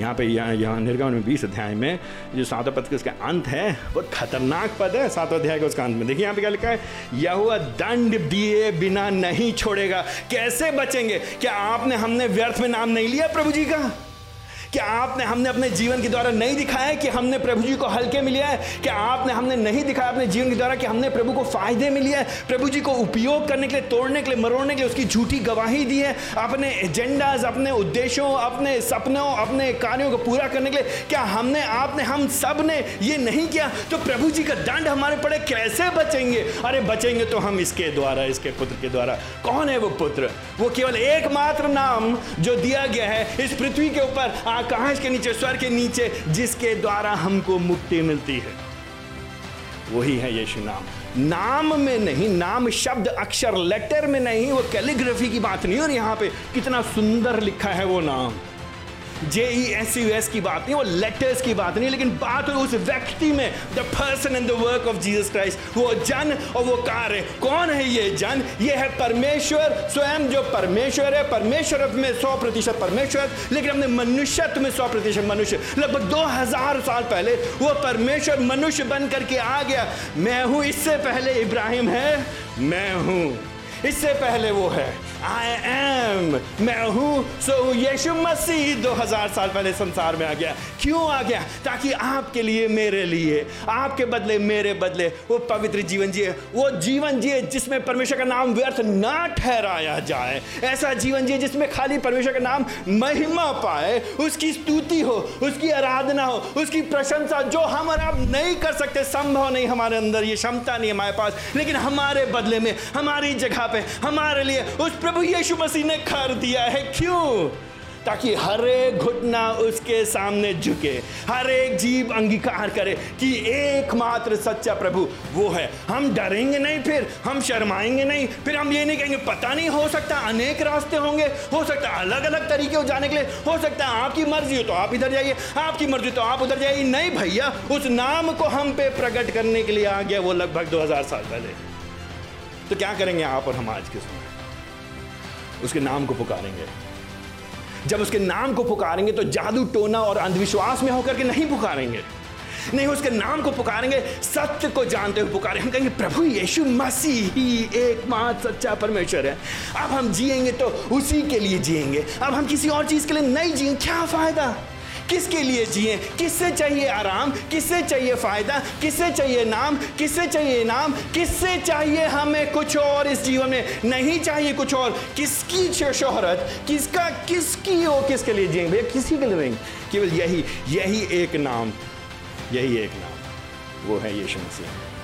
यहाँ पे यहाँ निर्गमन में बीस अध्याय में जो सातवा पद के उसका अंत है, बहुत खतरनाक पद है सातवा अध्याय का उसका अंत में। देखिए यहाँ पे क्या लिखा है यह दंड दिए बिना नहीं छोड़ेगा। कैसे बचेंगे? क्या आपने हमने व्यर्थ में नाम नहीं लिया प्रभु जी का? क्या आपने हमने अपने जीवन के द्वारा नहीं दिखाया कि हमने प्रभु जी को हल्के में लिया है क्या आपने हमने नहीं दिखाया अपने जीवन के द्वारा कि हमने प्रभु को फ़ायदे में लिया है। प्रभु जी को उपयोग करने के लिए, तोड़ने के लिए, मरोड़ने के लिए उसकी झूठी गवाही दी है। अपने एजेंडाज अपने उद्देश्यों, अपने सपनों, अपने कार्यों को पूरा करने के लिए, क्या हमने, आपने, हम सबने ये नहीं किया? तो प्रभु जी का दंड हमारे पड़े, कैसे बचेंगे? अरे, बचेंगे तो हम इसके द्वारा, इसके पुत्र के द्वारा। कौन है वो पुत्र? वो केवल एकमात्र नाम जो दिया गया है, इस पृथ्वी के ऊपर आकाश के नीचे? स्वर के नीचे, जिसके द्वारा हमको मुक्ति मिलती है। वही है यीशु नाम। नाम में नहीं, नाम शब्द अक्षर, लेटर में नहीं, वो कैलीग्राफी की बात नहीं। और यहाँ पे कितना सुंदर लिखा है वो नाम। J E S U S की बात नहीं, वो लेटर्स की बात नहीं, लेकिन बात हो उस व्यक्ति में the person in the work of Jesus Christ वो जन और वो कार्य। कौन है ये जन? ये है परमेश्वर, स्वयं जो परमेश्वर है। परमेश्वर में सौ प्रतिशत परमेश्वर, लेकिन अपने मनुष्यत्व में सौ प्रतिशत मनुष्य। लगभग दो हज़ार साल पहले वो परमेश्वर मनुष्य बन करके आ गया। मैं हूँ, इससे पहले इब्राहिम है, मैं हूँ। इससे पहले वो है। आई एम मैं हूँ सो यीशु मसीह। 2000 साल पहले संसार में आ गया। क्यों आ गया? ताकि आपके लिए, मेरे लिए, आपके बदले, मेरे बदले वो पवित्र जीवन जिए। वो जीवन जिए जिसमें परमेश्वर का नाम व्यर्थ ना ठहराया जाए। ऐसा जीवन जिए जिसमें खाली परमेश्वर का नाम महिमा पाए। उसकी स्तुति हो, उसकी आराधना हो, उसकी प्रशंसा जो हम और आप नहीं कर सकते, संभव नहीं हमारे अंदर। ये क्षमता नहीं हमारे पास। लेकिन हमारे बदले में, हमारी जगह पे, हमारे लिए उस प्रभु यीशु मसीह ने कर दिया है। क्यों? ताकि हर एक घुटना उसके सामने झुके। हर एक जीव अंगीकार करे कि एकमात्र सच्चा प्रभु वो है। हम डरेंगे नहीं फिर, हम शर्माएँगे नहीं। फिर हम ये नहीं कहेंगे, पता नहीं, हो सकता अनेक रास्ते होंगे। हो सकता अलग अलग तरीके हो जाने के लिए। हो सकता है आपकी मर्ज़ी हो तो आप इधर जाइए। आपकी मर्ज़ी तो आप उधर जाइए। नहीं भैया, उस नाम को हम पे प्रकट करने के लिए आ गया वो लगभग 2000 साल पहले। तो क्या करेंगे आप और हम आज के समय? उसके नाम को पुकारेंगे। जब उसके नाम को पुकारेंगे तो जादू, टोना और अंधविश्वास में होकर के नहीं पुकारेंगे। नहीं, उसके नाम को पुकारेंगे, सत्य को जानते हुए पुकारे हम कहेंगे, प्रभु यीशु मसीह ही एकमात्र सच्चा परमेश्वर है। अब हम जिएँगे तो उसी के लिए जिएँगे। अब हम किसी और चीज़ के लिए नहीं जिएँगे। क्या फ़ायदा? किसके लिए जिए? किससे चाहिए आराम? किससे चाहिए फ़ायदा? किससे चाहिए नाम? किससे चाहिए नाम किससे चाहिए हमें कुछ और इस जीवन में? नहीं चाहिए कुछ और। किसकी शोहरत? किसका किसकी हो? किसके लिए जिएँगे? भैया, किसी के लिए नहीं। केवल यही यही एक नाम। यही एक नाम। वो है यीशु मसीह।